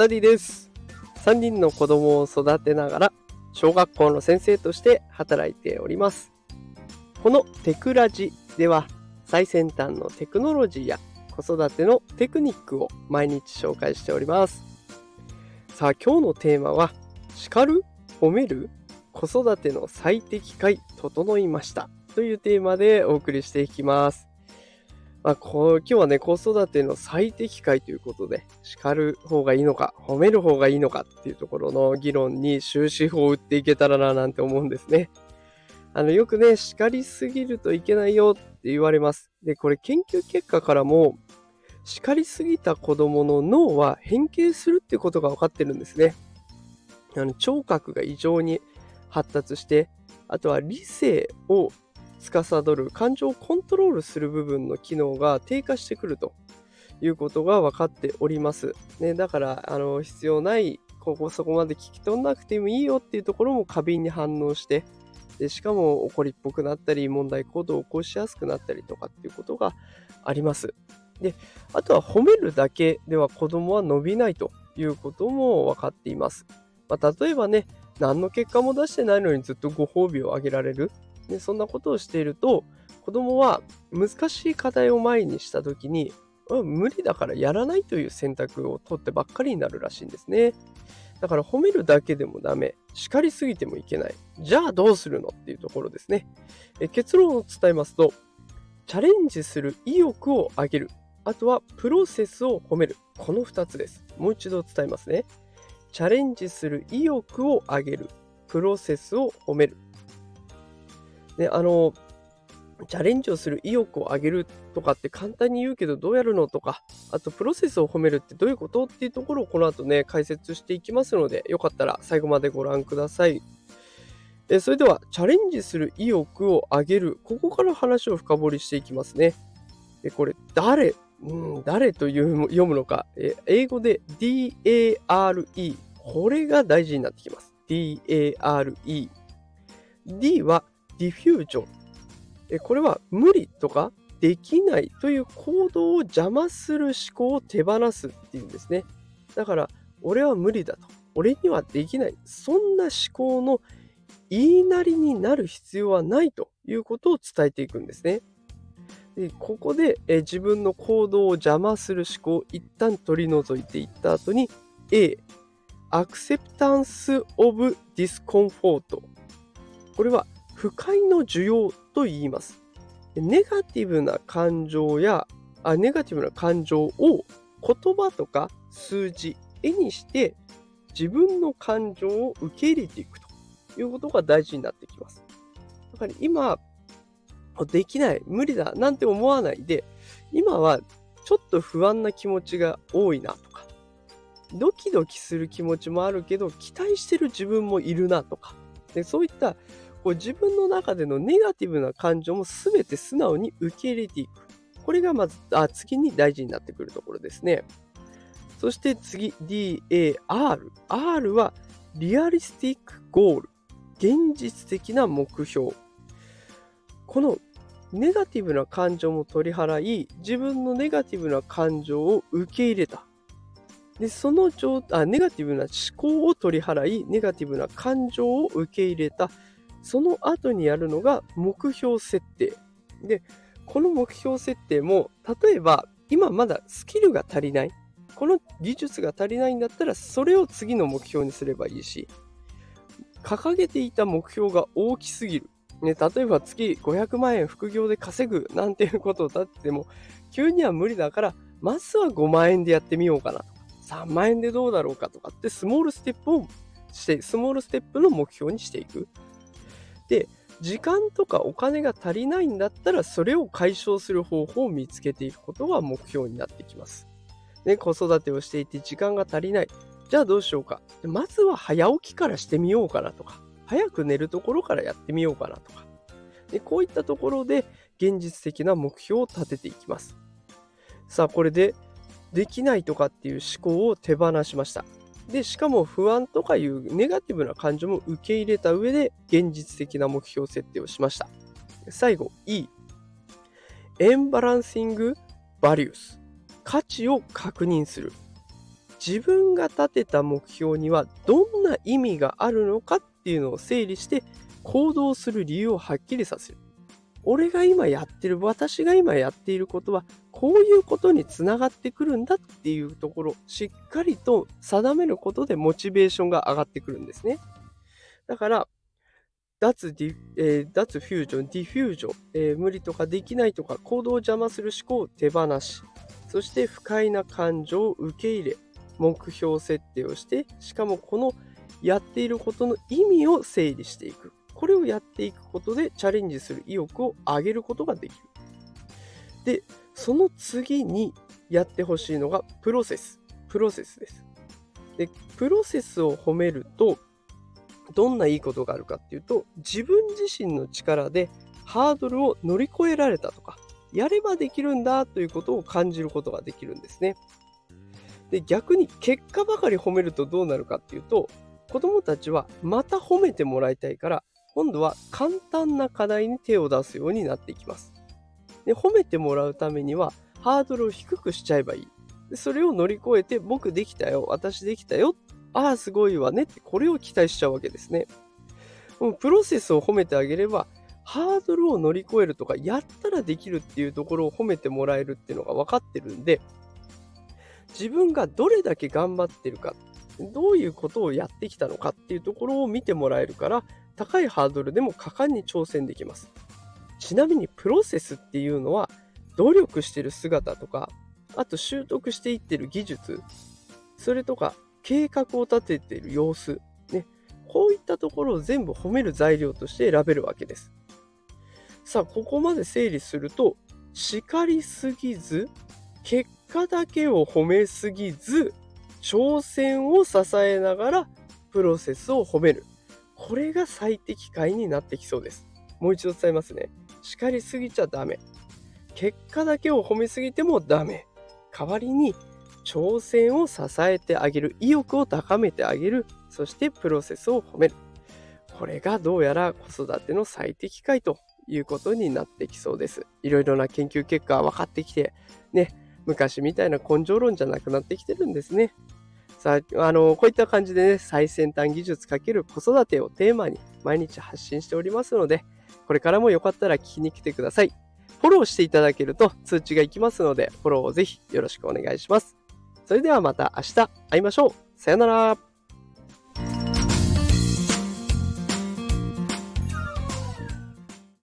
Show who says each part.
Speaker 1: ダディです。3人の子供を育てながら、小学校の先生として働いております。このテクラジでは、最先端のテクノロジーや子育てのテクニックを毎日紹介しております。さあ、今日のテーマは、叱る褒める子育ての最適解整いましたというテーマでお送りしていきます。まあ、こう今日はね、子育ての最適解ということで、叱る方がいいのか、褒める方がいいのかっていうところの議論に終止符を打っていけたらななんて思うんですね。あの、よくね、叱りすぎるといけないよって言われます。で、これ研究結果からも、叱りすぎた子供の脳は変形するっていうことが分かってるんですね。あの聴覚が異常に発達して、あとは理性を司る感情をコントロールする部分の機能が低下してくるということが分かっております。ね、だからあの必要ないここそこまで聞き取んなくてもいいよっていうところも過敏に反応してでしかも怒りっぽくなったり問題行動を起こしやすくなったりとかっていうことがあります。であとは褒めるだけでは子供は伸びないということも分かっています。まあ、例えばね何の結果も出してないのにずっとご褒美をあげられるでそんなことをしていると子供は難しい課題を前にした時に無理だからやらないという選択を取ってばっかりになるらしいんですね。だから褒めるだけでもダメ叱りすぎてもいけない。じゃあどうするのっていうところですね。え結論を伝えますとチャレンジする意欲を上げる。あとはプロセスを褒める。この2つです。もう一度伝えますね。チャレンジする意欲を上げる。プロセスを褒める。ね、あの、チャレンジをする意欲を上げるとかって簡単に言うけどどうやるのとか、あとプロセスを褒めるってどういうことっていうところをこの後ね、解説していきますので、よかったら最後までご覧ください。えそれでは、チャレンジする意欲を上げる。ここから話を深掘りしていきますね。でこれ、誰、うん、誰という読むのか、え英語で DARE。これが大事になってきます。DARE。D はディフュージョン。これは無理とかできないという行動を邪魔する思考を手放すっていうんですね。だから、俺は無理だと。俺にはできない。そんな思考の言いなりになる必要はないということを伝えていくんですね。でここでえ自分の行動を邪魔する思考を一旦取り除いていった後に A、Acceptance of Discomfort。これは不快の需要と言います。ネガティブな感情やあネガティブな感情を言葉とか数字、絵にして自分の感情を受け入れていくということが大事になってきます。だから今、できない、無理だなんて思わないで、今はちょっと不安な気持ちが多いなとか、ドキドキする気持ちもあるけど、期待してる自分もいるなとか、でそういったこう自分の中でのネガティブな感情も全て素直に受け入れていく。これがまずあ次に大事になってくるところですね。そして次 DAR。R はリアリスティックゴール。現実的な目標。このネガティブな感情も取り払い、自分のネガティブな感情を受け入れた。で、その状あネガティブな思考を取り払い、ネガティブな感情を受け入れた。その後にやるのが目標設定。で、この目標設定も、例えば今まだスキルが足りない。この技術が足りないんだったら、それを次の目標にすればいいし、掲げていた目標が大きすぎる。ね、例えば月500万円副業で稼ぐなんていうことを立ってても、急には無理だから、まずは5万円でやってみようかなとか、3万円でどうだろうかとかって、スモールステップをして、スモールステップの目標にしていく。で時間とかお金が足りないんだったらそれを解消する方法を見つけていくことが目標になってきます。ね、子育てをしていて時間が足りない。じゃあどうしようか。まずは早起きからしてみようかなとか、早く寝るところからやってみようかなとか。でこういったところで現実的な目標を立てていきます。さあこれでできないとかっていう思考を手放しました。で、しかも不安とかいうネガティブな感情も受け入れた上で現実的な目標設定をしました。最後、E。エンバランシングバリュース。価値を確認する。自分が立てた目標にはどんな意味があるのかっていうのを整理して行動する理由をはっきりさせる。俺が今やってる、私が今やっていることは、こういうことにつながってくるんだっていうところ、しっかりと定めることでモチベーションが上がってくるんですね。だから、脱ディ、えー、脱フュージョン、ディフュージョン、えー、無理とかできないとか行動を邪魔する思考を手放し、そして不快な感情を受け入れ、目標設定をして、しかもこのやっていることの意味を整理していく。これをやっていくことでチャレンジする意欲を上げることができる。で、その次にやってほしいのがプロセス。プロセスです。で、プロセスを褒めると、どんないいことがあるかっていうと、自分自身の力でハードルを乗り越えられたとか、やればできるんだということを感じることができるんですね。で、逆に結果ばかり褒めるとどうなるかっていうと、子供たちはまた褒めてもらいたいから今度は簡単な課題に手を出すようになっていきます。で褒めてもらうためにはハードルを低くしちゃえばいい。でそれを乗り越えて僕できたよ、私できたよ、ああすごいわねってこれを期待しちゃうわけですね。プロセスを褒めてあげればハードルを乗り越えるとかやったらできるっていうところを褒めてもらえるっていうのが分かってるんで自分がどれだけ頑張ってるかどういうことをやってきたのかっていうところを見てもらえるから高いハードルでも果敢に挑戦できます。ちなみにプロセスっていうのは努力してる姿とかあと習得していってる技術それとか計画を立てている様子ねこういったところを全部褒める材料として選べるわけです。さあここまで整理すると叱りすぎず結果だけを褒めすぎず挑戦を支えながらプロセスを褒めるこれが最適解になってきそうです。もう一度伝えますね。叱りすぎちゃダメ。結果だけを褒めすぎてもダメ。代わりに挑戦を支えてあげる、意欲を高めてあげる、そしてプロセスを褒める。これがどうやら子育ての最適解ということになってきそうです。いろいろな研究結果が分かってきて、ね、昔みたいな根性論じゃなくなってきてるんですね。さあ、の、こういった感じでね、最先端技術×子育てをテーマに毎日発信しておりますので、これからもよかったら聞きに来てください。フォローしていただけると通知がいきますので、フォローをぜひよろしくお願いします。それではまた明日会いましょう。さよなら。